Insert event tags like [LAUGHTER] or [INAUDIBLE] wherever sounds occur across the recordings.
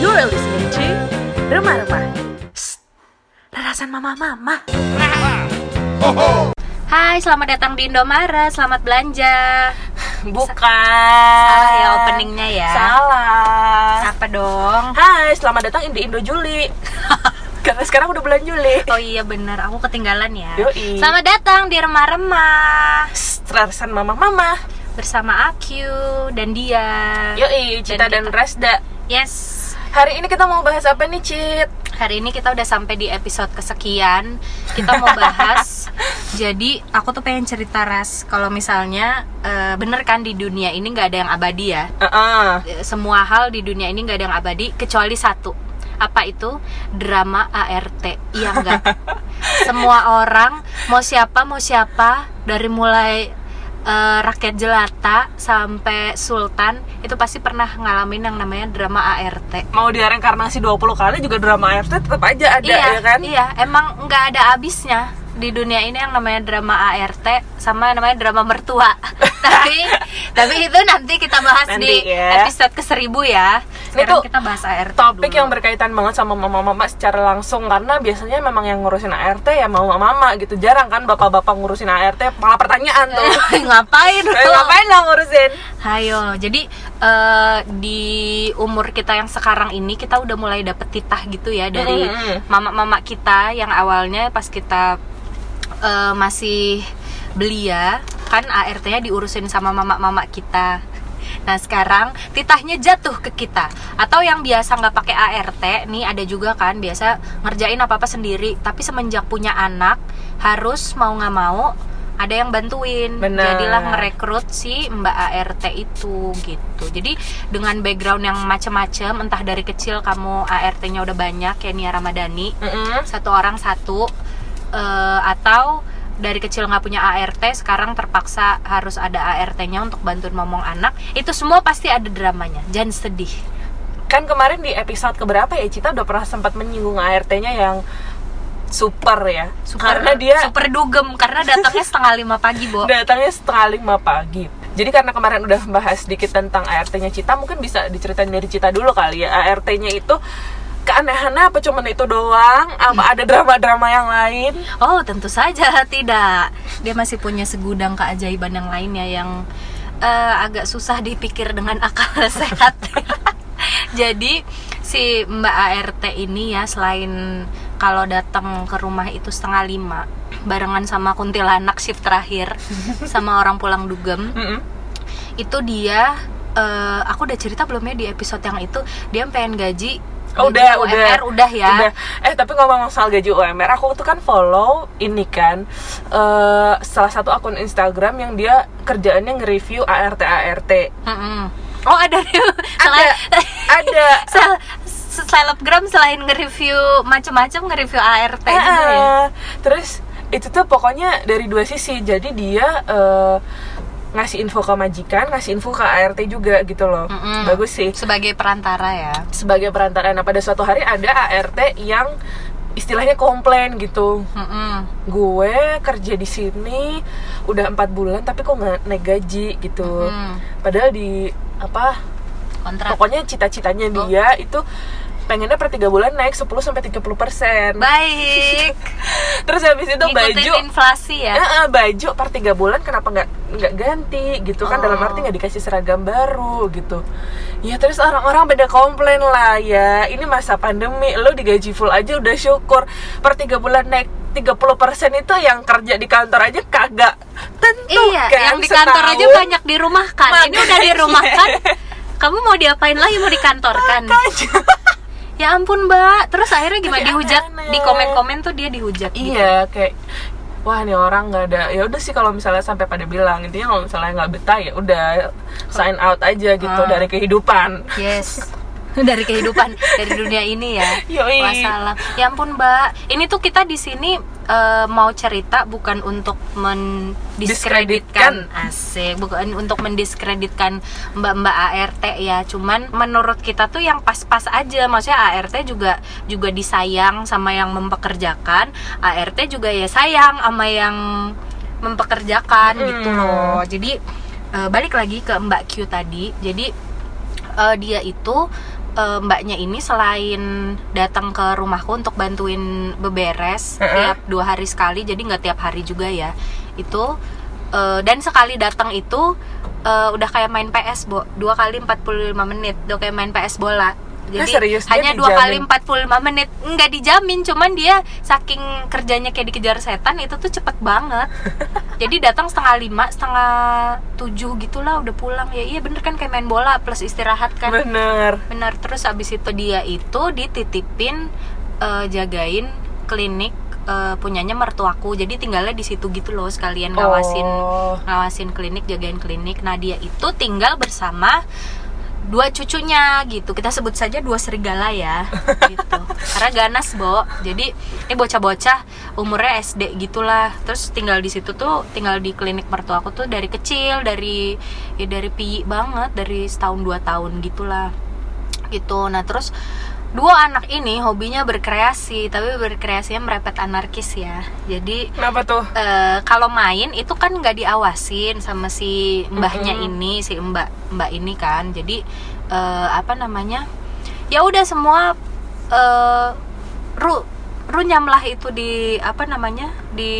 You're listening to Remah-Remah Shh, Rarasan mama-mama Hai, selamat datang di Indomaret, selamat belanja. Bukan Salah ya openingnya ya. Salah Apa dong? Hai, selamat datang di Indo Juli [LAUGHS] Karena sekarang udah bulan Juli Oh iya bener, aku ketinggalan ya. Yoi. Selamat datang di Remah-Remah Shh, Rarasan mama-mama bersama Aku dan dia. Yoi, Cita dan, kita- Rasda Yes. Hari ini kita mau bahas apa nih, Cit? Hari ini kita udah sampai di episode kesekian. Kita mau bahas. [LAUGHS] jadi aku tuh pengen cerita ras kalau misalnya eh, bener kan di dunia ini nggak ada yang abadi ya. Uh-uh. semua hal di dunia ini nggak ada yang abadi kecuali satu apa itu drama ART iya enggak [LAUGHS] semua orang mau siapa mau siapa dari mulai eh, rakyat jelata sampai sultan itu pasti pernah ngalamin yang namanya drama ART Mau dia reinkarnasi 20 kali juga drama ART tetap aja ada iya ya kan? iya emang nggak ada habisnya di dunia ini yang namanya drama ART sama yang namanya drama mertua [LAUGHS] tapi tapi itu nanti kita bahas Nanti di ya. episode ke seribu ya sekarang tuh kita bahas ART Topik dulu. yang berkaitan banget sama mama-mama secara langsung karena biasanya memang yang ngurusin ART ya mama-mama gitu. Jarang kan bapak-bapak ngurusin ART, malah pertanyaan tuh. [LAUGHS] ngapain Eh, ngapain lo ngurusin? Hayo, jadi eh, di umur kita yang sekarang ini kita udah mulai dapet titah gitu ya dari mama-mama kita yang awalnya pas kita eh, masih belia kan ART-nya diurusin sama mama-mama kita. Nah sekarang titahnya jatuh ke kita Atau yang biasa nggak pakai ART Nih ada juga kan biasa ngerjain apa-apa sendiri Tapi semenjak punya anak Harus mau nggak mau ada yang bantuin Bener. Jadilah ngerekrut si mbak ART itu gitu Jadi dengan background yang macem-macem Entah dari kecil kamu ART-nya udah banyak Kayak Nia Ramadhani Mm-mm. Satu orang satu eh, Atau dari kecil nggak punya ART sekarang terpaksa harus ada ART-nya untuk bantuin ngomong anak itu semua pasti ada dramanya jangan sedih Kan kemarin di episode keberapa ya Cita udah pernah sempat menyinggung ART-nya yang super ya. karena dia super dugem karena datangnya setengah lima pagi bo datangnya setengah lima pagi. Jadi karena kemarin udah bahas sedikit tentang ART-nya Cita, mungkin bisa diceritain dari Cita dulu kali ya. ART-nya itu keanehannya apa cuman itu doang? Apa ada drama-drama yang lain? oh tentu saja [LAUGHS] tidak dia masih punya segudang keajaiban yang lainnya yang eh, agak susah dipikir dengan [LAUGHS] akal sehat [LAUGHS] jadi si mbak ART ini ya selain kalau datang ke rumah itu setengah lima barengan sama kuntilanak shift terakhir sama orang pulang dugem Mm-mm. itu dia eh, aku udah cerita belum ya di episode yang itu dia pengen gaji Oh, udah, UMR udah, ya Udah. Eh tapi ngomong soal gaji UMR, aku tuh kan follow ini kan eh salah satu akun Instagram yang dia kerjaannya nge-review ART ART. Mm-mm. oh ada [LAUGHS] Ada, ada. [LAUGHS] sel selebgram selain nge-review macam-macam nge-review ART juga ya Terus itu tuh pokoknya dari dua sisi. Jadi dia eh, ngasih info ke majikan, ngasih info ke ART juga gitu loh. Mm-mm. Bagus sih. sebagai perantara ya Sebagai perantara. Nah pada suatu hari ada ART yang istilahnya komplain gitu. Mm-mm. gue kerja di sini udah empat bulan tapi kok nggak naik gaji gitu Mm. padahal di apa kontrak pokoknya cita-citanya Oh. dia itu pengennya per tiga bulan naik 10 sampai 30 persen. Baik. [LAUGHS] Terus habis itu ngikutin baju. inflasi ya? Eh, eh, baju per tiga bulan kenapa nggak nggak ganti gitu kan? Dalam Oh. arti nggak dikasih seragam baru gitu. Ya terus orang-orang beda komplain lah ya ini masa pandemi lo digaji full aja udah syukur. Per tiga bulan naik 30% itu yang kerja di kantor aja kagak tentu iya kan yang di kantor aja banyak di rumah kan ini udah di rumah kan kamu mau diapain lagi? Mau di kantor kan ya ampun mbak terus akhirnya gimana Tapi dihujat aneh-aneh. di komen-komen tuh dia dihujat gitu. iya kayak wah nih orang nggak ada ya udah sih kalau misalnya sampai pada bilang intinya kalau misalnya nggak betah ya udah sign out aja gitu Ah. dari kehidupan Yes. [LAUGHS] Dari kehidupan dari dunia ini ya. [LAUGHS] Yoi. Wassalam. Ya ampun, Mbak. Ini tuh kita di sini eh, mau cerita bukan untuk mendiskreditkan asik, bukan untuk mendiskreditkan Mbak-mbak ART ya. Cuman menurut kita tuh yang pas-pas aja. Maksudnya ART juga juga disayang sama yang mempekerjakan, ART juga ya sayang sama yang mempekerjakan gitu Mm. loh. Jadi eh, balik lagi ke Mbak Q tadi. Jadi eh, dia itu eh, mbaknya ini selain datang ke rumahku untuk bantuin beberes Heeh. tiap dua hari sekali jadi nggak tiap hari juga ya itu eh, dan sekali datang itu eh, udah kayak main PS bo dua kali 45 menit udah kayak main PS bola jadi Ah, serius? Hanya dua kali dijamin? 45 menit. Nggak dijamin cuman dia saking kerjanya kayak dikejar setan itu tuh cepet banget. [LAUGHS] Jadi datang setengah lima setengah tujuh gitulah udah pulang. Ya iya bener kan kayak main bola plus istirahat kan. Bener. Benar terus abis itu dia itu dititipin eh, jagain klinik eh, punyanya mertuaku. Jadi tinggalnya di situ gitu loh sekalian ngawasin Oh. ngawasin klinik jagain klinik. Nah dia itu tinggal bersama dua cucunya gitu. Kita sebut saja dua serigala ya [LAUGHS] gitu. Karena ganas bo. Jadi ini bocah-bocah umurnya SD gitulah. Terus tinggal di situ tuh tinggal di klinik mertua aku tuh dari kecil dari ya dari pi banget dari setahun dua tahun gitulah. Gitu. Nah terus dua anak ini hobinya berkreasi tapi berkreasinya merepet anarkis ya. Jadi kenapa tuh? eh, kalau main itu kan nggak diawasin sama si mbahnya Mm-mm. ini si mbak mbak ini kan. Jadi eh, apa namanya? Ya udah semua eh, ru ru nyamlah itu di apa namanya? Di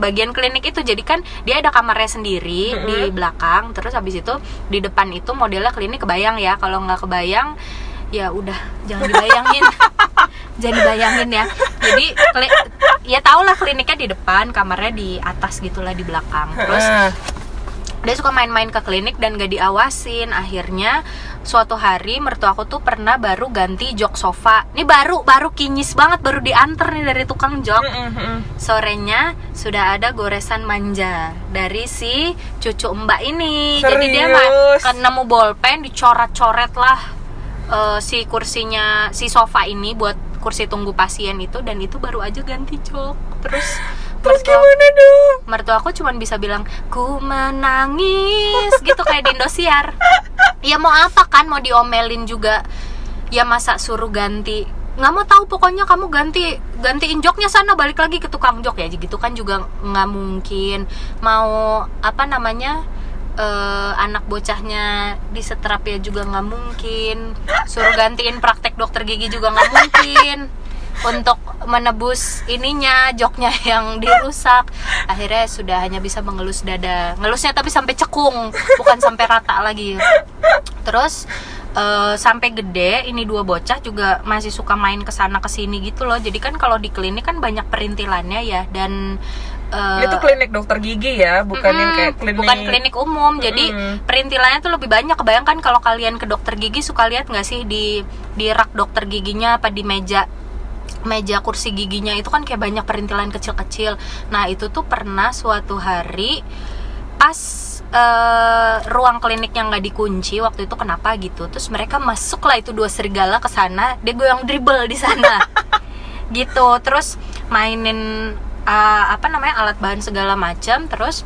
bagian klinik itu. Jadi kan dia ada kamarnya sendiri Mm-mm. di belakang terus habis itu di depan itu modelnya klinik kebayang ya. Kalau nggak kebayang ya udah jangan dibayangin. [LAUGHS] Jangan dibayangin ya. Jadi ya tau lah kliniknya di depan kamarnya di atas gitulah di belakang. Terus dia suka main-main ke klinik dan gak diawasin. Akhirnya suatu hari mertua aku tuh pernah baru ganti jok sofa. Ini baru baru kinyis banget baru diantar nih dari tukang jok. Sorenya sudah ada goresan manja dari si cucu mbak ini. Jadi dia Serius? kan nemu bolpen dicoret-coret lah eh, si kursinya si sofa ini buat kursi tunggu pasien itu dan itu baru aja ganti jok terus terus mertua- gimana dong mertua aku cuman bisa bilang ku menangis gitu kayak di Indosiar. Ya mau apa kan mau diomelin juga. Ya masa suruh ganti? Nggak mau tahu pokoknya kamu ganti gantiin joknya sana balik lagi ke tukang jok. Ya gitu kan juga nggak mungkin. Mau apa namanya eh, anak bocahnya disetrap ya juga nggak mungkin. Suruh gantiin praktek dokter gigi juga nggak mungkin. Untuk menebus ininya joknya yang dirusak. Akhirnya sudah hanya bisa mengelus dada. Ngelusnya tapi sampai cekung bukan sampai rata lagi. Terus eh, sampai gede ini dua bocah juga masih suka main ke sana ke sini gitu loh. Jadi kan kalau di klinik kan banyak perintilannya ya. Dan eh, itu klinik dokter gigi ya bukan yang Mm-mm, kayak klinik bukan klinik umum. Jadi Mm-mm. perintilannya tuh lebih banyak. Kebayangkan kalau kalian ke dokter gigi suka lihat nggak sih di di rak dokter giginya apa di meja meja kursi giginya? Itu kan kayak banyak perintilan kecil-kecil. Nah itu tuh pernah suatu hari pas eh, ruang kliniknya nggak dikunci waktu itu kenapa gitu? Terus mereka masuk lah itu dua serigala ke sana dia goyang dribble di sana. [LAUGHS] Gitu. Terus mainin uh, apa namanya alat bahan segala macam. Terus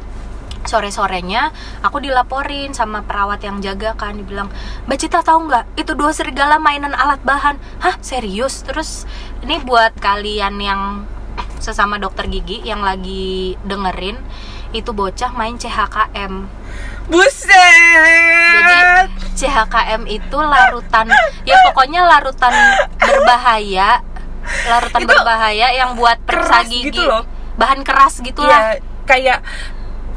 sore sorenya aku dilaporin sama perawat yang jaga kan. Dibilang mbak Cita tahu nggak? Itu dua serigala mainan alat bahan. Hah? Serius? Terus ini buat kalian yang sesama dokter gigi yang lagi dengerin itu bocah main CHKM buset! Jadi CHKM itu larutan ya pokoknya larutan berbahaya larutan Itu berbahaya yang buat periksa gigi gitu loh. bahan keras gitulah Iya, kayak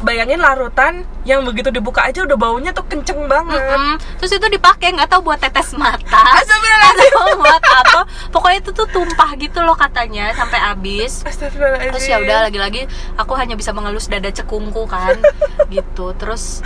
bayangin larutan yang begitu dibuka aja udah baunya tuh kenceng banget. Mm-mm. terus itu dipakai nggak tahu buat tetes mata. [LAUGHS] Atau buat apa. Pokoknya itu tuh tumpah gitu loh katanya sampai habis. Terus ya udah lagi-lagi aku hanya bisa mengelus dada cekungku kan [LAUGHS] gitu. Terus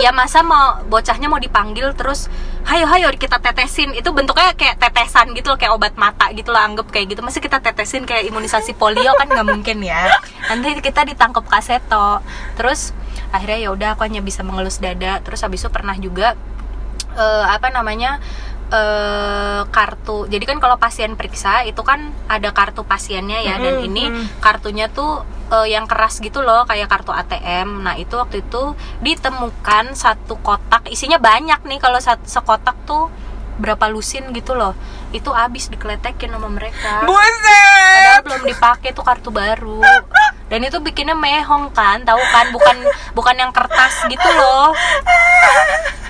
ya masa mau bocahnya mau dipanggil terus hayo hayo kita tetesin. Itu bentuknya kayak tetesan gitu loh kayak obat mata gitu loh anggap kayak gitu. Masih kita tetesin kayak imunisasi polio kan nggak mungkin ya. [LAUGHS] Nanti kita ditangkap kaseto. Terus akhirnya ya udah aku hanya bisa mengelus dada. Terus habis itu pernah juga eh, apa namanya eh kartu. Jadi kan kalau pasien periksa itu kan ada kartu pasiennya ya. Dan Mm-mm, ini mm. kartunya tuh eh, yang keras gitu loh kayak kartu ATM nah itu waktu itu ditemukan satu kotak isinya banyak nih kalau satu sekotak tuh berapa lusin gitu loh. Itu habis dikeletekin sama mereka. Padahal buset belum dipakai tuh kartu baru [LAUGHS] dan itu bikinnya mehong kan tahu kan? Bukan bukan yang kertas gitu loh.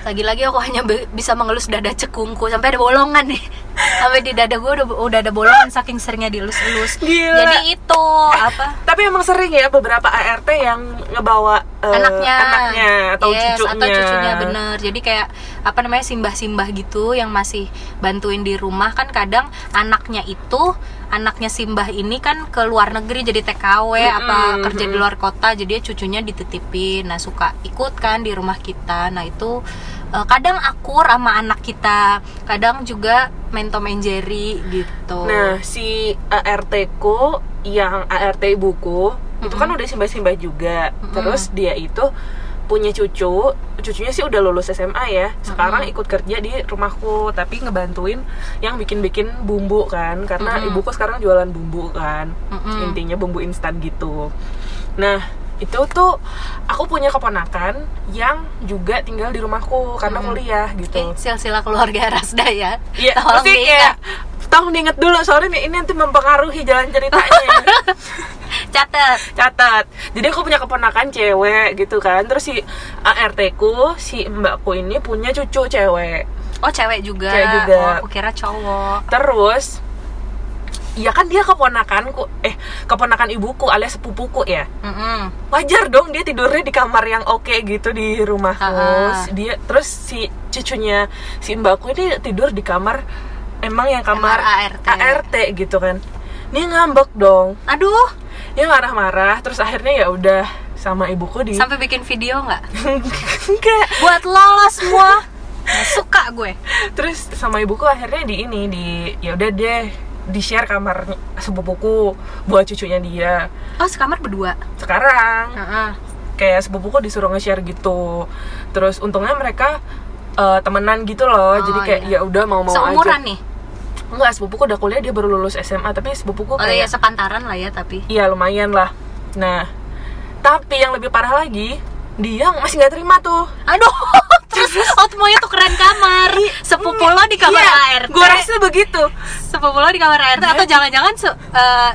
Lagi-lagi aku hanya bisa mengelus dada cekungku. Sampai ada bolongan nih. Sampai di dada gue udah udah ada bolongan saking seringnya dielus-elus. Jadi itu apa? Tapi emang sering ya beberapa ART yang ngebawa eh, anaknya. anaknya atau Yes, cucunya. atau cucunya bener. Jadi kayak apa namanya simbah-simbah gitu yang masih bantuin di rumah. Kan kadang anaknya itu anaknya simbah ini kan ke luar negeri jadi TKW apa Mm-mm, kerja di luar kota jadi cucunya dititipin. Nah suka ikut kan di rumah kita. Nah itu eh, kadang akur sama anak kita kadang juga main Tom and Jerry gitu. Nah, si ART ku yang ART ibuku itu kan udah simbah-simbah juga. Mm-mm. Terus dia itu punya cucu, cucunya sih udah lulus SMA ya. Sekarang Mm-mm. ikut kerja di rumahku, tapi ngebantuin yang bikin-bikin bumbu kan, karena Mm-mm. ibuku sekarang jualan bumbu kan. Mm-mm. Intinya bumbu instan gitu. Nah, itu tuh aku punya keponakan yang juga tinggal di rumahku karena Mm-mm. kuliah gitu. Eh, silsilah keluarga [LAUGHS] Rasda ya Iya, diingat. kayak tolong diinget dulu soalnya nih, ini nanti mempengaruhi jalan ceritanya. [LAUGHS] [LAUGHS] catet Catat. Jadi aku punya keponakan cewek gitu kan. Terus si ART ku, si mbakku ini punya cucu cewek. Oh cewek juga. Cewek juga. Oh, aku kira cowok. Terus Ya kan dia keponakanku, eh keponakan ibuku alias sepupuku ya. Mm-mm. Wajar dong dia tidurnya di kamar yang oke gitu di rumahku. Ah. Dia terus si cucunya si mbakku ini tidur di kamar emang yang kamar, Kamar ART. ART gitu kan. Dia ngambek dong. Aduh, Dia marah-marah terus akhirnya ya udah sama ibuku di sampai bikin video nggak? [LAUGHS] enggak Buat lo semua. Nggak suka gue. terus sama ibuku akhirnya di ini di ya udah deh di share kamar sepupuku buat cucunya dia Oh, sekamar berdua. sekarang Heeh. kayak sepupuku disuruh nge-share gitu terus untungnya mereka eh, temenan gitu loh Oh, jadi kayak iya. ya udah mau mau Seumuran aja nih. Enggak sepupuku udah kuliah dia baru lulus SMA tapi sepupuku Oh iya kayak sepantaran lah ya tapi. iya lumayan lah nah tapi yang lebih parah lagi dia masih nggak terima tuh Aduh, [LAUGHS] terus semuanya tuh keren kamar. Sepupu lo di kamar ART. gue Iya, rasa begitu sepupu lo di kamar ART atau jangan-jangan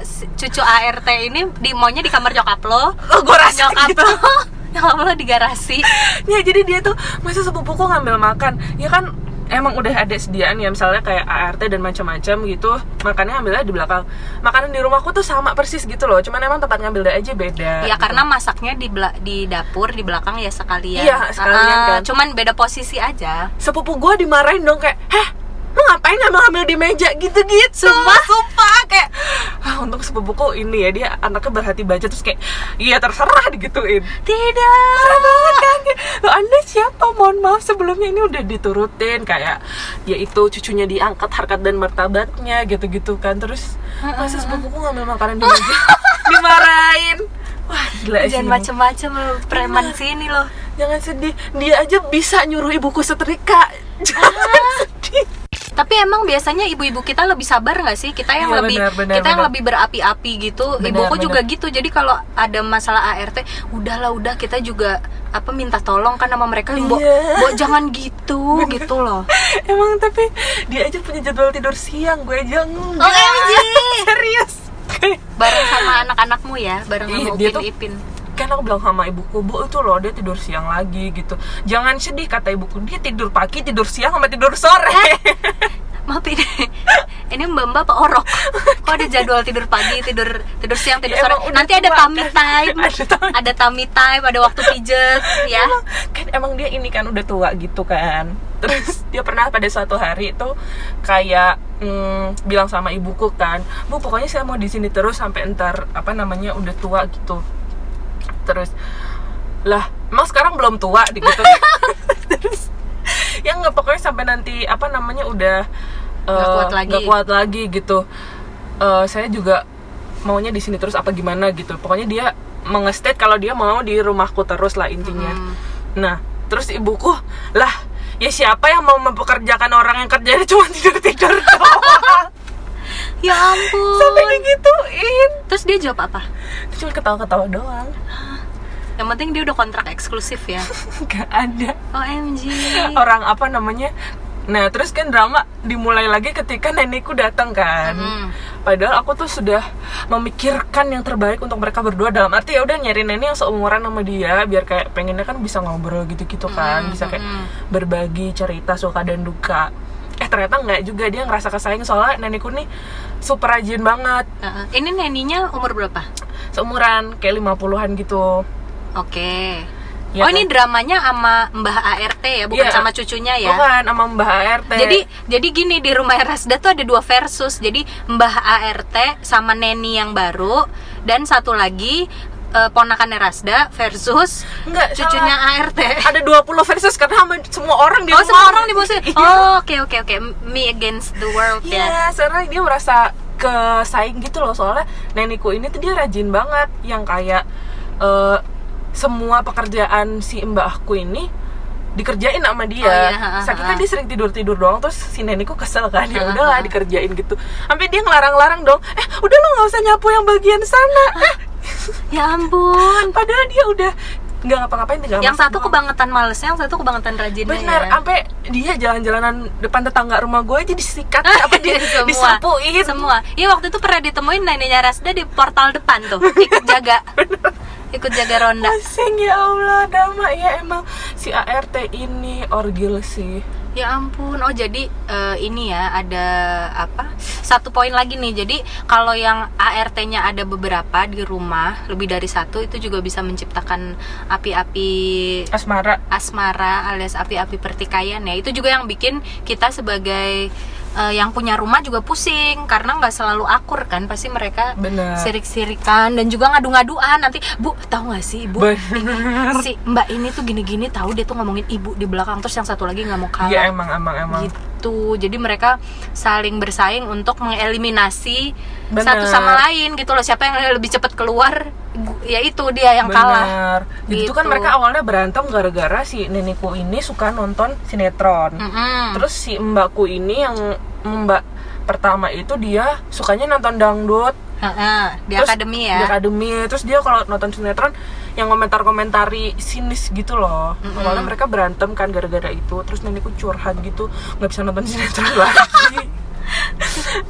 si- cucu ART ini di maunya di kamar nyokap lo. oh, gue rasa Nyokap gitu lo. [LAUGHS] Nyokap lo di garasi. ya jadi dia tuh masa sepupuku ngambil makan ya kan emang udah ada sediaan ya misalnya kayak ART dan macam-macam gitu makannya ambilnya di belakang makanan di rumahku tuh sama persis gitu loh cuman emang tempat ngambilnya aja beda Ya gitu. karena masaknya di di dapur di belakang ya sekalian. Iya, sekalian Ah, kan. Cuman beda posisi aja. sepupu gue dimarahin dong kayak heh lu ngapain ngambil-ngambil di meja? Gitu-gitu. Sumpah? sumpah kayak ah untuk sepupuku ini ya dia anaknya berhati baca terus kayak iya terserah digituin. Tidak. Banget kan Loh anda siapa? Mohon maaf sebelumnya ini udah diturutin Kayak yaitu cucunya diangkat harkat dan martabatnya gitu-gitu kan. Terus masa sepupuku ngambil makanan di meja? [LAUGHS] Dimarahin. Wah gila Jangan macem-macem lo preman sini lo. Jangan sedih. Dia aja bisa nyuruh ibuku setrika. Jangan sedih [LAUGHS] Tapi emang biasanya ibu-ibu kita lebih sabar nggak sih? Kita yang Iya, lebih benar, benar, kita yang benar. lebih berapi-api gitu. Benar, Ibuku benar. juga gitu. Jadi kalau ada masalah ART, udahlah udah kita juga apa minta tolong kan sama mereka. Bo, Iya. bo jangan gitu gitu loh. [LAUGHS] Emang tapi dia aja punya jadwal tidur siang Gue aja enggak OMG. [LAUGHS] Serius Bareng sama anak-anakmu ya, bareng Iya, sama dia Upin tuh- Ipin. Kan aku bilang sama ibuku bu itu loh dia tidur siang lagi gitu jangan sedih kata ibuku dia tidur pagi tidur siang sama tidur sore Maaf ini, ini mbak mbak apa orok? Kok ada jadwal tidur pagi, tidur tidur siang, tidur Ya, sore? Nanti ada tummy [LAUGHS] time, Ada tummy- ada tummy time, ada waktu pijet, ya. Emang- kan emang dia ini kan udah tua gitu kan terus dia pernah pada suatu hari itu kayak mm, bilang sama ibuku kan bu pokoknya saya mau di sini terus sampai entar apa namanya udah tua gitu terus lah emang sekarang belum tua gitu [LAUGHS] terus ya nggak pokoknya sampai nanti apa namanya udah Nggak eh, kuat lagi. nggak kuat lagi gitu Eh, saya juga maunya di sini terus apa gimana gitu pokoknya dia mengestate kalau dia mau di rumahku terus lah intinya Hmm. Nah, terus ibuku, lah, ya siapa yang mau mempekerjakan orang yang kerjanya cuma tidur-tidur doang? [LAUGHS] Ya ampun. Sampai digituin. Terus dia jawab apa? Cuma ketawa-ketawa doang. Yang penting dia udah kontrak eksklusif ya. [LAUGHS] Gak ada OMG. orang apa namanya Nah terus kan drama dimulai lagi ketika nenekku datang kan. Mm. Padahal aku tuh sudah memikirkan yang terbaik untuk mereka berdua dalam arti ya udah nyari nenek yang seumuran sama dia biar kayak pengennya kan bisa ngobrol gitu-gitu kan, Mm, bisa kayak mm. berbagi cerita suka dan duka. Eh ternyata nggak juga dia ngerasa kesayang soalnya nenekku nih super rajin banget Heeh. ini neninya umur berapa seumuran kayak 50-an gitu. oke Ya oh kan? ini dramanya sama Mbah ART ya bukan Iya. sama cucunya ya Bukan sama Mbah ART. Jadi jadi gini di rumah Rasda tuh ada dua versus. Jadi Mbah ART sama Neni yang baru dan satu lagi eh, ponakannya Rasda versus Enggak, cucunya salah. ART. ada 20 versus karena sama semua orang di Oh semua orang di Iya. [LAUGHS] Oh oke oke oke me against the world ya. Iya, soalnya dia merasa kesaing gitu loh soalnya nenekku ini tuh dia rajin banget yang kayak eh, semua pekerjaan si mbakku ini dikerjain sama dia. Oh, iya, Saking kan dia sering tidur tidur doang terus si nenekku kesel kan ya udahlah dikerjain gitu. Sampai dia ngelarang-larang dong. Eh udah lo nggak usah nyapu yang bagian sana. Eh, [LAUGHS] Ya ampun. padahal dia udah nggak ngapa-ngapain tinggal Yang satu doang. kebangetan malesnya, yang satu kebangetan rajinnya Bener, ya. sampai dia jalan-jalanan depan tetangga rumah gue aja disikat [LAUGHS] apa di, semua disapuin semua iya waktu itu pernah ditemuin neneknya Rasda di portal depan tuh [LAUGHS] ikut jaga ikut jaga ronda Pusing ya Allah, Dama ya emang si ART ini orgil sih. Ya ampun, oh jadi eh, ini ya ada apa? Satu poin lagi nih. Jadi kalau yang ART-nya ada beberapa di rumah, lebih dari satu itu juga bisa menciptakan api-api Asmara. asmara alias api-api pertikaian ya. Itu juga yang bikin kita sebagai eh, yang punya rumah juga pusing karena nggak selalu akur kan. Pasti mereka sirik-sirikan dan juga ngadu-ngaduan nanti bu tahu nggak sih ibu Bener. si mbak ini tuh gini-gini tahu dia tuh ngomongin ibu di belakang terus yang satu lagi nggak mau kalah Iya emang emang emang. gitu jadi mereka saling bersaing untuk mengeliminasi Bener. satu sama lain gitu loh siapa yang lebih cepat keluar ya itu dia yang kalah Bener. Jadi itu kan Gitu. mereka awalnya berantem gara-gara si nenekku ini suka nonton sinetron. Mm-mm. Terus si mbakku ini yang mbak pertama itu dia sukanya nonton dangdut. Heeh, di Terus akademi Di ya akademi. Terus dia kalau nonton sinetron yang komentar-komentari sinis gitu loh. Mm-mm. Awalnya mereka berantem kan gara-gara itu. Terus nenekku curhat gitu, nggak bisa nonton sinetron [LAUGHS] lagi.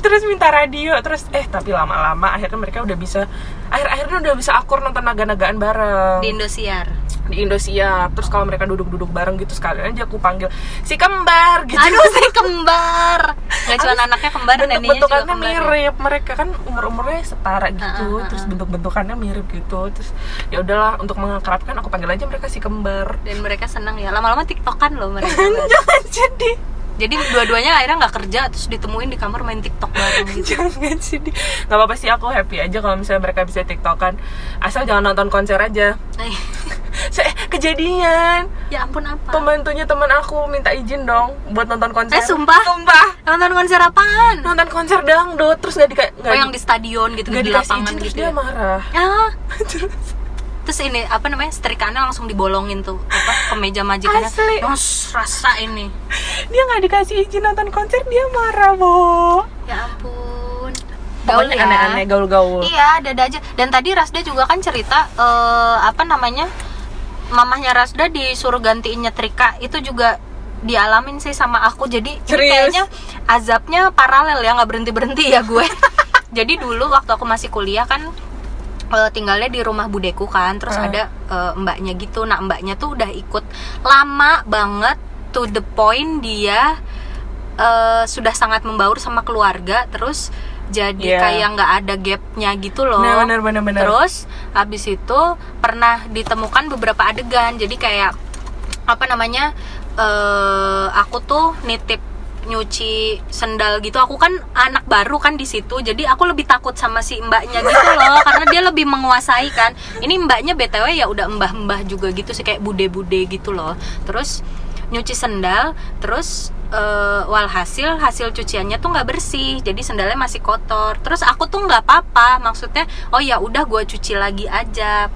terus minta radio terus eh tapi lama-lama akhirnya mereka udah bisa akhir-akhirnya udah bisa akur nonton naga-nagaan bareng di Indosiar di Indosiar terus kalau mereka duduk-duduk bareng gitu sekalian aja aku panggil si kembar gitu. Aduh si [LAUGHS] kembar. Nggak cuma anaknya kembar bentuk-bentukannya kembar ya. mirip mereka kan umur-umurnya setara gitu Ah, ah, ah, terus ah. bentuk-bentukannya mirip gitu terus ya udahlah untuk mengakrabkan aku panggil aja mereka si kembar. Dan mereka senang ya lama-lama tiktokan loh mereka. [LAUGHS] Jangan jadi jadi dua-duanya akhirnya nggak kerja terus ditemuin di kamar main tiktok bareng [LAUGHS] gitu. Jangan sedih. Nggak apa-apa sih aku happy aja kalau misalnya mereka bisa tiktokan. Asal jangan nonton konser aja. Eh, [LAUGHS] Se- kejadian. Ya ampun apa? Pembantunya teman aku minta izin dong buat nonton konser. Eh, sumpah? sumpah. Nonton konser apaan? Nonton konser dangdut terus nggak di oh yang di stadion gitu nggak di lapangan izin terus gitu dia ya? marah. Ah. [LAUGHS] Terus terus ini apa namanya setrikaannya langsung dibolongin tuh apa ke meja majikannya. Asli. Nos, rasa ini. Dia nggak dikasih izin nonton konser dia marah bo. Ya ampun. Gaul pokoknya ya. aneh-aneh gaul-gaul. Iya dada aja. Dan tadi Rasda juga kan cerita eh, apa namanya mamahnya Rasda disuruh gantiin nyetrika. Itu juga dialamin sih sama aku. Jadi kayaknya azabnya paralel ya nggak berhenti berhenti ya gue. [LAUGHS] Jadi dulu waktu aku masih kuliah kan eh, tinggalnya di rumah budeku kan terus Hmm. ada eh, mbaknya gitu nah mbaknya tuh udah ikut lama banget to the point dia eh, sudah sangat membaur sama keluarga terus jadi Iya. kayak nggak ada gapnya gitu loh nah benar benar benar terus habis itu pernah ditemukan beberapa adegan jadi kayak apa namanya eh aku tuh nitip nyuci sendal gitu. Aku kan anak baru kan di situ jadi aku lebih takut sama si mbaknya gitu loh [LAUGHS] karena dia lebih menguasai kan. Ini mbaknya btw ya udah mbah-mbah juga gitu sih kayak bude-bude gitu loh. Terus nyuci sendal terus eh, walhasil hasil cuciannya tuh nggak bersih jadi sendalnya masih kotor. Terus aku tuh nggak apa-apa maksudnya oh ya udah gue cuci lagi aja.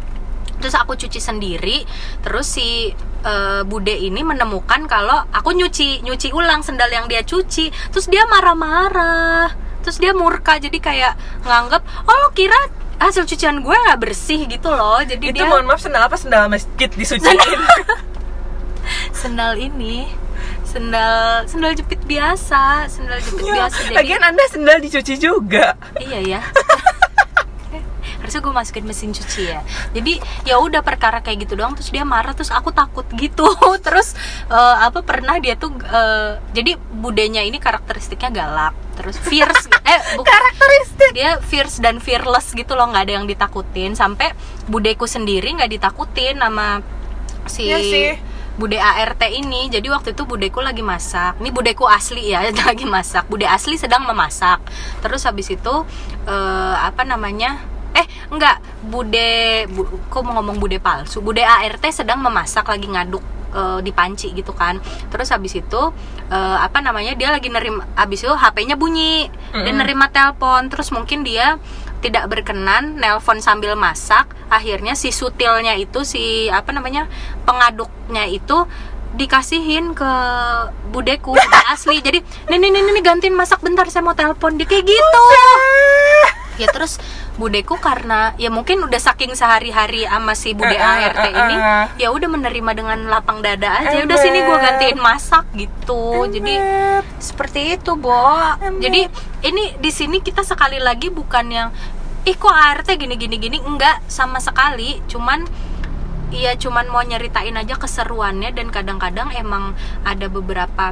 Terus aku cuci sendiri terus si eh, bude ini menemukan kalau aku nyuci nyuci ulang sendal yang dia cuci terus dia marah-marah terus dia murka jadi kayak nganggep oh lo kira hasil cucian gue nggak bersih gitu loh. Jadi itu dia mohon maaf sendal apa? Sendal masjid disuciin. Sendal. [LAUGHS] Ini sendal sendal jepit biasa sendal jepit Ya, biasa. Jadi lagian anda sendal dicuci juga. Iya ya [LAUGHS] harusnya gue masukin mesin cuci ya. Jadi ya udah perkara kayak gitu doang terus dia marah terus aku takut gitu. [LAUGHS] Terus eh, apa pernah dia tuh eh, jadi budenya ini karakteristiknya galak terus fierce [LAUGHS] eh bukan karakteristik. dia fierce dan fearless gitu loh nggak ada yang ditakutin sampai budeku sendiri nggak ditakutin sama si Iya sih. bude ART ini. Jadi waktu itu budeku lagi masak. Ini budeku asli ya [LAUGHS] lagi masak. Bude asli sedang memasak. Terus habis itu eh, apa namanya eh enggak. Bude bu, kok mau ngomong bude palsu? Bude ART sedang memasak lagi ngaduk eh, di panci gitu kan. Terus habis itu eh, apa namanya dia lagi nerima habis itu HP-nya bunyi. Dia Mm-mm. nerima telepon. Terus mungkin dia tidak berkenan nelpon sambil masak. Akhirnya si sutilnya itu si apa namanya pengaduknya itu dikasihin ke budeku. Bude [LAUGHS] asli. Jadi nih nih nih gantiin masak bentar saya mau telepon. Dia kayak gitu. Ya terus budeku karena ya mungkin udah saking sehari-hari sama si bude Eh, eh, ART eh, ini eh. ya udah menerima dengan lapang dada aja udah sini gue gantiin masak gitu jadi Ember. seperti itu bo Ember. jadi ini di sini kita sekali lagi bukan yang ih kok ART gini gini gini enggak sama sekali cuman Iya cuman mau nyeritain aja keseruannya dan kadang-kadang emang ada beberapa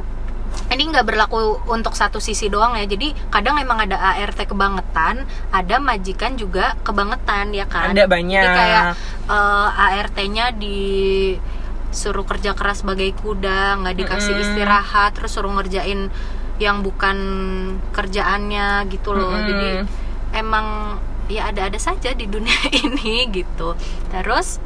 ini nggak berlaku untuk satu sisi doang ya jadi kadang emang ada ART kebangetan ada majikan juga kebangetan ya kan Ada banyak. jadi kayak eh, ART-nya disuruh kerja keras sebagai kuda nggak dikasih Mm-mm. istirahat terus suruh ngerjain yang bukan kerjaannya gitu loh Mm-mm. jadi emang ya ada-ada saja di dunia [LAUGHS] ini gitu terus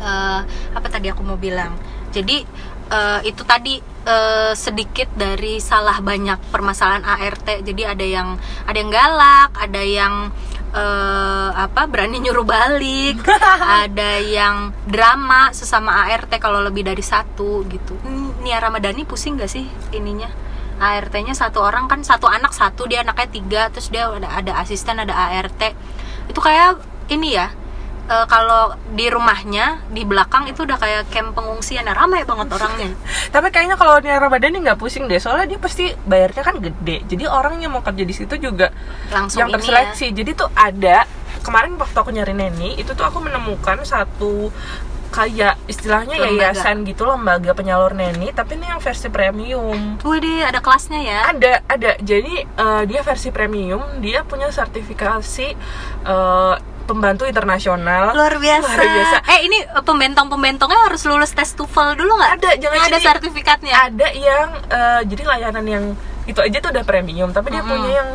eh, apa tadi aku mau bilang jadi eh, itu tadi eh, sedikit dari salah banyak permasalahan ART jadi ada yang ada yang galak ada yang eh, apa berani nyuruh balik [LAUGHS] ada yang drama sesama ART kalau lebih dari satu gitu. Nia Ramadhani pusing gak sih ininya? ART-nya satu orang kan satu anak satu dia anaknya tiga terus dia ada ada asisten ada ART itu kayak ini ya eh, kalau di rumahnya di belakang itu udah kayak camp pengungsian ya ramai banget orangnya [LAUGHS] Tapi kayaknya kalau Nia Ramadhani nggak pusing deh, soalnya dia pasti bayarnya kan gede. Jadi orang yang mau kerja di situ juga langsung yang ini ya. terseleksi. Jadi tuh ada kemarin waktu aku nyari neni itu tuh aku menemukan satu kayak istilahnya Lembaga. yayasan gitu lembaga penyalur neni tapi ini yang versi premium Wih deh ada kelasnya ya ada ada jadi eh, dia versi premium dia punya sertifikasi eh, pembantu internasional luar biasa. Luar biasa. eh ini eh, pembentong-pembentongnya harus lulus tes TOEFL dulu nggak Ada, jangan ada jadi- sertifikatnya ada yang eh, jadi layanan yang itu aja tuh udah premium tapi dia Mm-mm. punya yang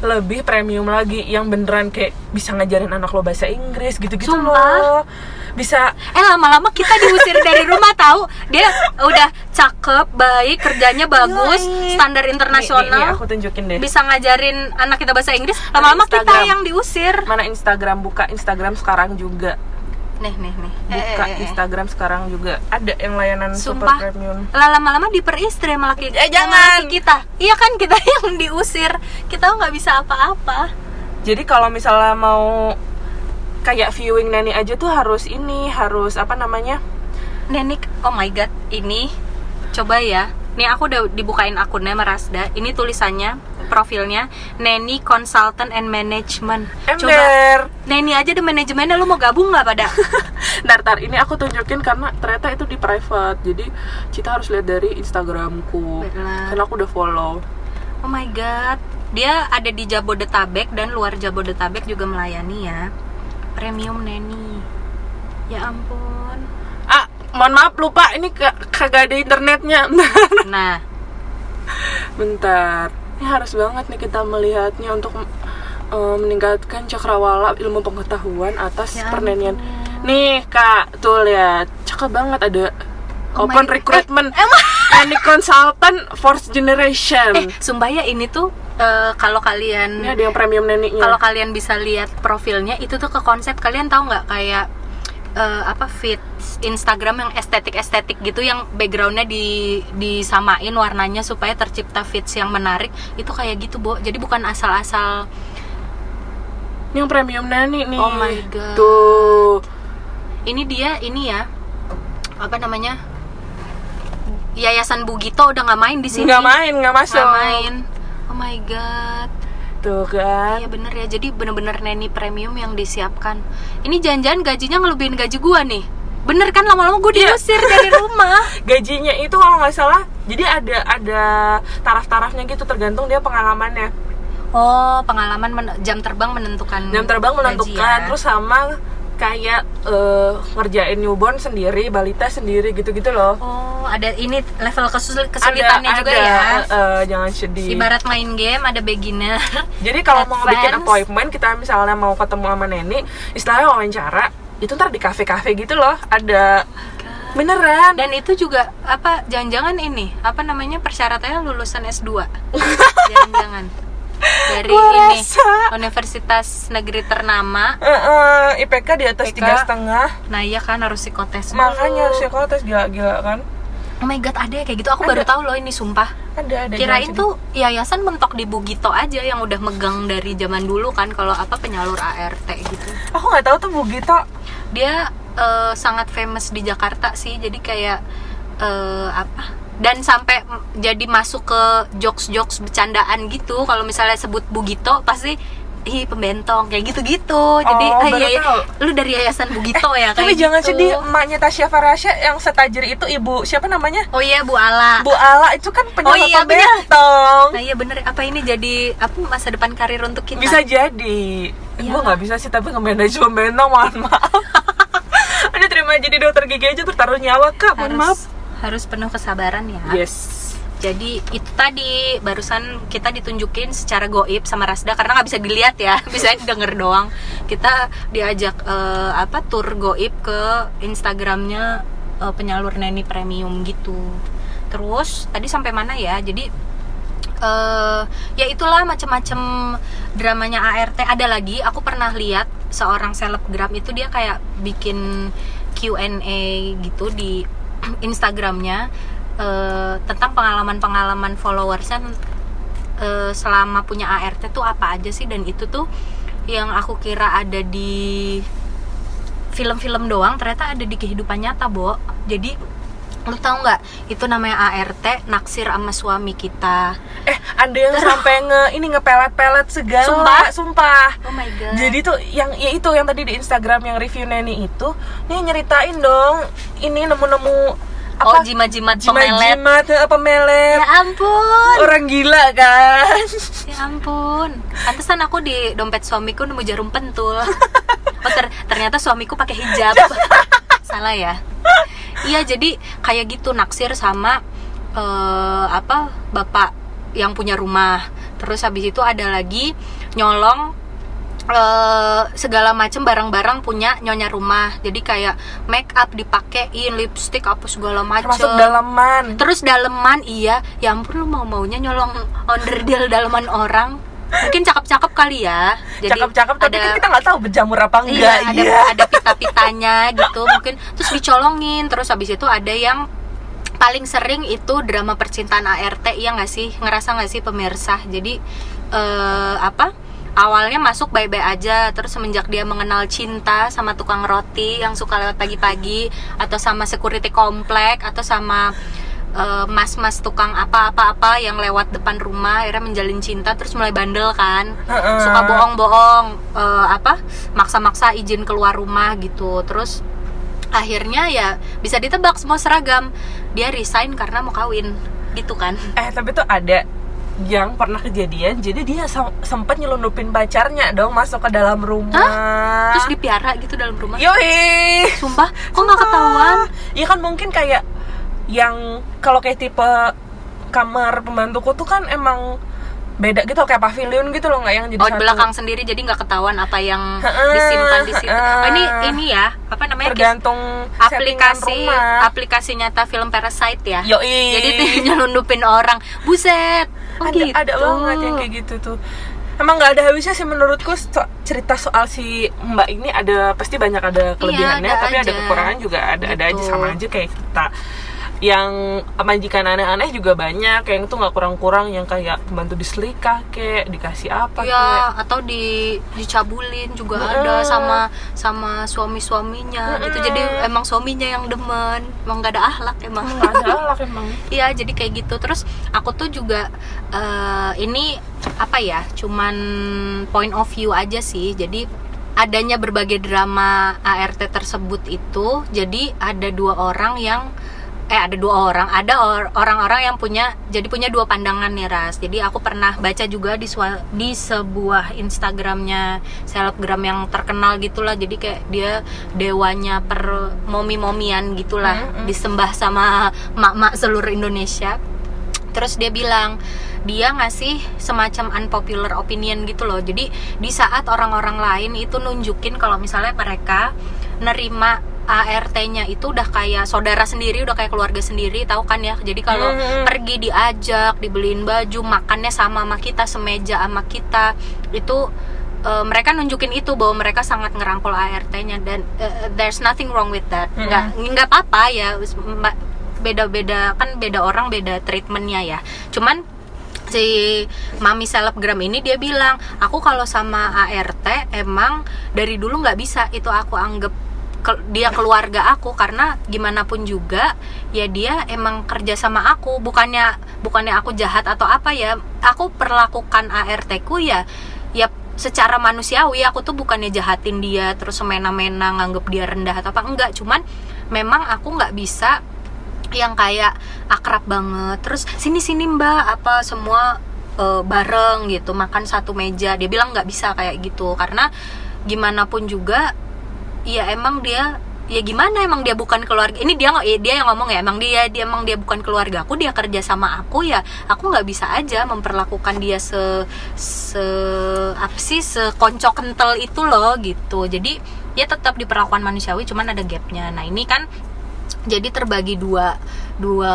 lebih premium lagi yang beneran kayak bisa ngajarin anak lo bahasa Inggris gitu-gitu Sumpah. loh bisa eh lama-lama kita diusir dari rumah tahu? Dia udah cakep baik kerjanya bagus Yoi. standar nih, nih, nih, internasional aku tunjukin deh. Bisa ngajarin anak kita bahasa Inggris. Lama-lama kita yang diusir. Mana Instagram? Buka Instagram sekarang juga. Nih nih nih. Buka Eh, eh, eh, eh. Instagram sekarang juga. Ada yang layanan super Sumpah. premium. Lah lama-lama diperistri sama laki Eh, sama jangan. kita. Iya kan kita [LAUGHS] yang diusir. Kita nggak bisa apa-apa. Jadi kalau misalnya mau kayak viewing neni aja tuh harus ini harus apa namanya Nenik, oh my god, ini coba ya. Nih aku udah dibukain akunnya Merasda. Ini tulisannya, profilnya Neni Consultant and Management. Coba ember Neni aja di manajemennya lu mau gabung nggak pada? [LAUGHS] Ntar, ntar, ini aku tunjukin karena ternyata itu di private Jadi kita harus lihat dari Instagramku Benar. Karena aku udah follow Oh my god, dia ada di Jabodetabek dan luar Jabodetabek juga melayani ya. Premium Neni. Ya ampun. Ah, mohon maaf lupa, ini ka- kagak ada internetnya. [LAUGHS] Nah, Bentar. Ini harus banget nih kita melihatnya untuk eh, meningkatkan cakrawala ilmu pengetahuan atas Ya pernenian ampun. Nih kak, tuh lihat. Cakep banget ada Oh Open recruitment Neni Consultant Fourth Generation. Eh sumpah ya ini tuh eh, kalau kalian Ini ada yang premium neninya kalau kalian bisa lihat profilnya itu tuh ke konsep. Kalian tahu nggak kayak eh, apa fit Instagram yang estetik estetik gitu yang backgroundnya di disamain warnanya supaya tercipta fits yang menarik? Itu kayak gitu bo. Jadi bukan asal-asal Ini yang premium neni nih. Oh my God. Tuh. Ini dia ini ya. Apa namanya? Yayasan Bugito udah nggak main di sini. nggak main nggak masuk. Nggak main. Oh my god. tuh kan Iya bener ya. Jadi bener-bener neni premium yang disiapkan. Ini jangan-jangan gajinya ngelebihin gaji gua nih. Bener kan lama-lama gue Iya. diusir dari [LAUGHS] rumah. gajinya itu kalau nggak salah jadi ada ada taraf-tarafnya gitu tergantung dia pengalamannya Oh, pengalaman jam terbang menentukan. jam terbang gaji menentukan ya. terus sama kayak eh, ngerjain newborn sendiri balita sendiri gitu-gitu loh Oh, ada ini level kesul- kesulitannya juga ada, ya. eh, eh, jangan sedih Ibarat main game ada beginner. [LAUGHS] jadi kalau mau bikin appointment kita misalnya mau ketemu sama Neni istilahnya wawancara itu ntar di kafe-kafe gitu loh ada beneran Dan itu juga apa jangan-jangan ini apa namanya persyaratannya lulusan S2. [LAUGHS] jangan-jangan. Dari Gua ini rasa. Universitas Negeri ternama. Eh, eh, IPK di atas tiga setengah Nah, iya kan harus psikotes. makanya psikotes gila-gila kan Oh my god, ada ya kayak gitu. Aku baru tahu loh ini sumpah. ada ada Kirain tuh yayasan mentok di Bugito aja yang udah megang dari zaman dulu kan kalau apa penyalur ART gitu. aku nggak tahu tuh Bu Gito Dia eh, sangat famous di Jakarta sih. Jadi kayak eh, apa? Dan sampai jadi masuk ke jokes-jokes bercandaan gitu. Kalau misalnya sebut Bugito pasti ih pembentong kayak gitu-gitu. Jadi Oh, ah, iya, iya, lu dari yayasan Bugito ya tapi kayak jangan gitu. sedih emaknya Tasya Farasya yang setajir itu ibu siapa namanya Oh iya Bu Ala. Bu Ala itu kan penyalur iya, bener. pembentong Nah iya bener apa ini jadi apa masa depan karir untuk kita? bisa jadi Iya. gue nggak bisa sih tapi nge-manage pembentong mohon maaf [LAUGHS] ada terima jadi dokter gigi aja tuh taruh nyawa kak mohon maaf harus penuh kesabaran ya. yes Jadi itu tadi barusan kita ditunjukin secara goib sama Rasda karena nggak bisa dilihat ya, [LAUGHS] bisa denger doang. Kita diajak eh, apa tur goib ke Instagramnya eh, penyalur Neni Premium gitu. Terus tadi sampai mana ya? Jadi eh ya itulah macam-macam dramanya ART ada lagi aku pernah lihat seorang selebgram itu dia kayak bikin Q&A gitu di Instagramnya eh, tentang pengalaman-pengalaman followersnya eh, selama punya ART tuh apa aja sih? Dan itu tuh yang aku kira ada di film-film doang ternyata ada di kehidupan nyata Bo. Jadi lu tahu nggak? Itu namanya ART naksir sama suami kita. Eh ada yang sampai nge ini ngepelet-pelet segala. Sumpah? sumpah. Oh my god. Jadi tuh yang ya itu yang tadi di Instagram yang review Neni itu dia nyeritain dong ini nemu-nemu oh apa? jimat-jimat pemelet. jimat-jimat eh, pemelet. Ya ampun. Orang gila kan? Ya ampun. Pantesan aku di dompet suamiku nemu jarum pentul. [LAUGHS] Oh ter- ternyata suamiku pakai hijab. [LAUGHS] Salah ya iya jadi kayak gitu naksir sama eh, apa bapak yang punya rumah. Terus habis itu ada lagi nyolong eh, segala macam barang-barang punya nyonya rumah. Jadi kayak make up dipakein lipstick apa segala macam termasuk dalaman Terus daleman iya, ya ampun lu mau maunya nyolong onderdil daleman orang. Mungkin cakep-cakep kali ya. Jadi cakep-cakep tapi ada- kan kita nggak tahu berjamur apa Iya, enggak. ada ada pita-pitanya gitu mungkin. Terus dicolongin terus habis itu ada yang paling sering itu drama percintaan ART ya nggak sih? Ngerasa nggak sih pemirsa? Jadi eh, apa? Awalnya masuk baik-baik aja terus semenjak dia mengenal cinta sama tukang roti yang suka lewat pagi-pagi atau sama security komplek atau sama eh, mas-mas tukang apa-apa-apa yang lewat depan rumah akhirnya menjalin cinta terus mulai bandel kan. Suka bohong-bohong eh, apa maksa-maksa izin keluar rumah gitu. Terus akhirnya ya bisa ditebak semua seragam. Dia resign karena mau kawin gitu kan. Eh tapi tuh ada yang pernah kejadian jadi dia sem- sempat nyelundupin pacarnya dong masuk ke dalam rumah. Terus dipiara gitu dalam rumah? Yoi. Sumpah? Kok nggak ketahuan? Iya kan mungkin kayak yang kalau kayak tipe kamar pembantuku tuh kan emang beda gitu kayak pavilion gitu loh nggak yang jadi oh satu. belakang sendiri jadi nggak ketahuan apa yang disimpan di situ oh, ini ini ya apa namanya tergantung aplikasi rumah aplikasi nyata film Parasite ya Yoi. jadi tuh [LAUGHS] nyelundupin orang buset oh, ada gitu. ada banget yang kayak gitu tuh emang nggak ada habisnya sih menurutku so- cerita soal si mbak ini ada pasti banyak ada kelebihannya ada tapi ada aja. kekurangan juga ada ada aja Gitu. sama aja kayak kita yang majikan aneh-aneh juga banyak yang itu nggak kurang-kurang yang kayak bantu diselika kek dikasih apa ya kek atau di dicabulin juga Heeh. ada sama sama suami suaminya gitu jadi emang suaminya yang demen emang gak ada ahlak emang nggak ada lah emang [LAUGHS] Iya, jadi kayak gitu. Terus aku tuh juga eh, ini apa ya? Cuman point of view aja sih. Jadi adanya berbagai drama ART tersebut itu, jadi ada dua orang yang eh ada dua orang, ada or- orang-orang yang punya jadi punya dua pandangan nih Ras. Jadi aku pernah baca juga di di sebuah Instagramnya selebgram yang terkenal gitulah. Jadi kayak dia dewanya per momi-momian gitulah, Mm-mm. disembah sama mak-mak seluruh Indonesia terus dia bilang dia ngasih semacam unpopular opinion gitu loh jadi di saat orang-orang lain itu nunjukin kalau misalnya mereka nerima ART-nya itu udah kayak saudara sendiri udah kayak keluarga sendiri tahu kan ya jadi kalau Mhm. pergi diajak dibeliin baju makannya sama sama kita semeja sama kita itu eh, mereka nunjukin itu bahwa mereka sangat ngerangkul ART-nya dan eh, there's nothing wrong with that Mhm. nggak nggak apa-apa ya beda-beda kan beda orang beda treatmentnya ya cuman si mami selebgram ini dia bilang aku kalau sama ART emang dari dulu nggak bisa itu aku anggap ke- dia keluarga aku karena gimana pun juga ya dia emang kerja sama aku. Bukannya bukannya aku jahat atau apa ya aku perlakukan ART ku ya ya secara manusiawi aku tuh bukannya jahatin dia terus semena-mena nganggep dia rendah atau apa enggak. Cuman memang aku nggak bisa yang kayak akrab banget. Terus sini sini mbak apa semua eh, bareng gitu makan satu meja. Dia bilang nggak bisa kayak gitu karena gimana pun juga ya emang dia ya gimana emang dia bukan keluarga ini dia nggak- dia yang ngomong ya emang dia dia emang dia bukan keluarga aku dia kerja sama aku ya aku nggak bisa aja memperlakukan dia se se apa sih sekonco kental itu loh gitu. Jadi ya tetap diperlakukan manusiawi cuman ada gapnya. Nah ini kan jadi terbagi dua dua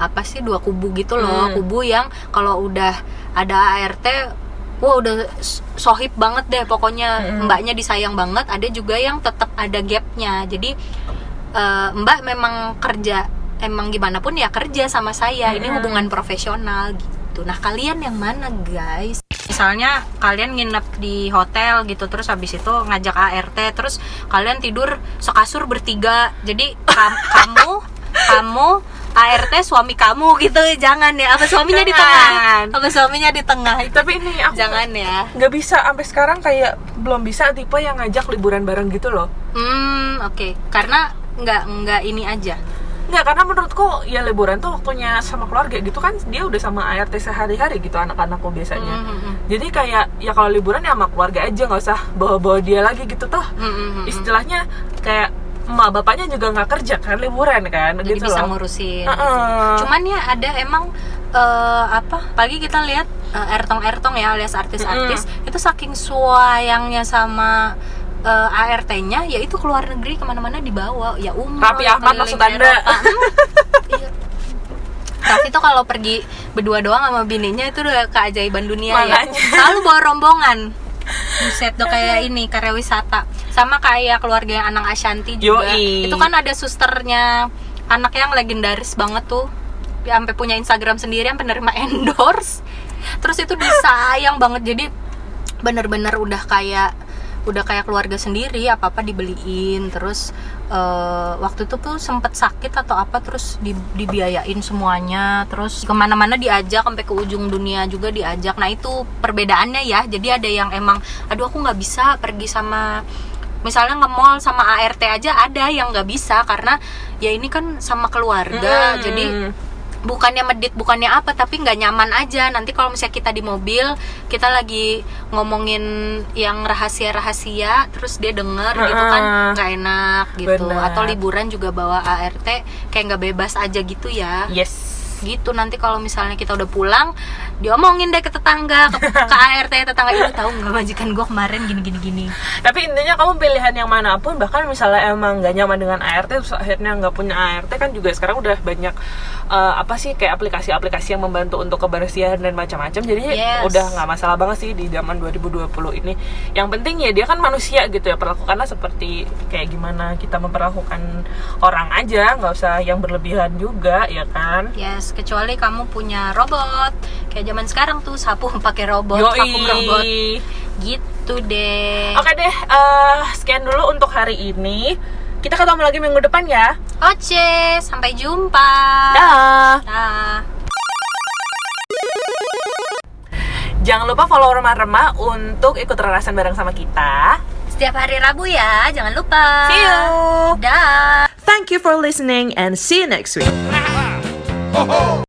apa sih dua kubu gitu loh. Hmm. kubu yang kalau udah ada ART wah udah sohib banget deh pokoknya. Mm-mm. mbaknya disayang banget ada juga yang tetap ada gapnya. Jadi eh, mbak memang kerja emang gimana pun ya kerja sama saya. Ini Mm-mm. hubungan profesional gitu. Nah kalian yang mana guys? Misalnya kalian nginep di hotel gitu terus habis itu ngajak ART terus kalian tidur sekasur bertiga. Jadi kam- [LAUGHS] kamu kamu ART suami kamu gitu jangan ya. Apa suaminya di tengah? Jangan. apa suaminya di tengah itu? Tapi ini aku jangan ya. nggak bisa sampai sekarang kayak belum bisa tipe yang ngajak liburan bareng gitu loh. Hmm oke. Karena nggak nggak ini aja? Nggak, karena menurutku ya liburan tuh waktunya sama keluarga gitu kan dia udah sama ART sehari-hari gitu anak-anakku biasanya. Hmm, hmm, jadi kayak ya kalau liburan ya sama keluarga aja nggak usah bawa-bawa dia lagi gitu toh. Hmm, hmm. istilahnya kayak emak bapaknya juga nggak kerja kan liburan kan jadi gitu bisa loh ngurusin Heeh. cuman ya ada emang eh, apa pagi kita lihat eh, ertong ertong ya alias artis-artis itu saking sayangnya sama eh, ART-nya ya itu keluar negeri ke mana-mana dibawa ya umroh Raffi ya Ahmad maksud Anda. Eropa. [LAUGHS] Iya. Raffi tuh kalau pergi berdua doang sama bininya itu udah keajaiban dunia ya Makanya. selalu bawa rombongan Buset tuh kayak ini karya wisata sama kayak keluarga yang anak Ashanti juga. Yoi. itu kan ada susternya. Anak yang legendaris banget tuh. Dia sampai punya Instagram sendiri yang penerima [LAUGHS] endorse. Terus itu disayang banget. Jadi bener-bener udah kayak udah kayak keluarga sendiri apa apa dibeliin. Terus eh, waktu itu tuh sempet sakit atau apa terus di- dibiayain semuanya. Terus ke mana-mana diajak sampai ke ujung dunia juga diajak. Nah itu perbedaannya ya. Jadi ada yang emang aduh aku nggak bisa pergi sama misalnya nge-mall sama ART aja ada yang nggak bisa karena ya ini kan sama keluarga. Hmm. jadi bukannya medit bukannya apa tapi nggak nyaman aja. Nanti kalau misalnya kita di mobil kita lagi ngomongin yang rahasia rahasia terus dia denger gitu kan nggak enak gitu. Benar. atau liburan juga bawa ART kayak nggak bebas aja gitu ya. Yes gitu. Nanti kalau misalnya kita udah pulang diomongin deh ke tetangga ke, [LAUGHS] ke ART tetangga itu tahu nggak majikan gue kemarin gini gini gini? Tapi intinya kamu pilihan yang mana pun bahkan misalnya emang nggak nyaman dengan ART terus akhirnya nggak punya ART kan juga sekarang udah banyak eh, apa sih kayak aplikasi-aplikasi yang membantu untuk kebersihan dan macam-macam. Jadi Yes. udah nggak masalah banget sih di zaman 2020 ini. Yang penting ya dia kan manusia gitu ya perlakukanlah seperti kayak gimana kita memperlakukan orang aja nggak usah yang berlebihan juga ya kan? Yes kecuali kamu punya robot kayak zaman sekarang tuh sapu [LAUGHS] pakai robot Yoi. vakum robot gitu deh Oke deh, eh, sekian dulu untuk hari ini. Kita ketemu lagi minggu depan ya. Oce sampai jumpa Dah. Dah. Jangan lupa follow remah-remah untuk ikut relasan bareng sama kita. setiap hari Rabu ya jangan lupa See you. dah Thank you for listening and see you next week. Ho ho!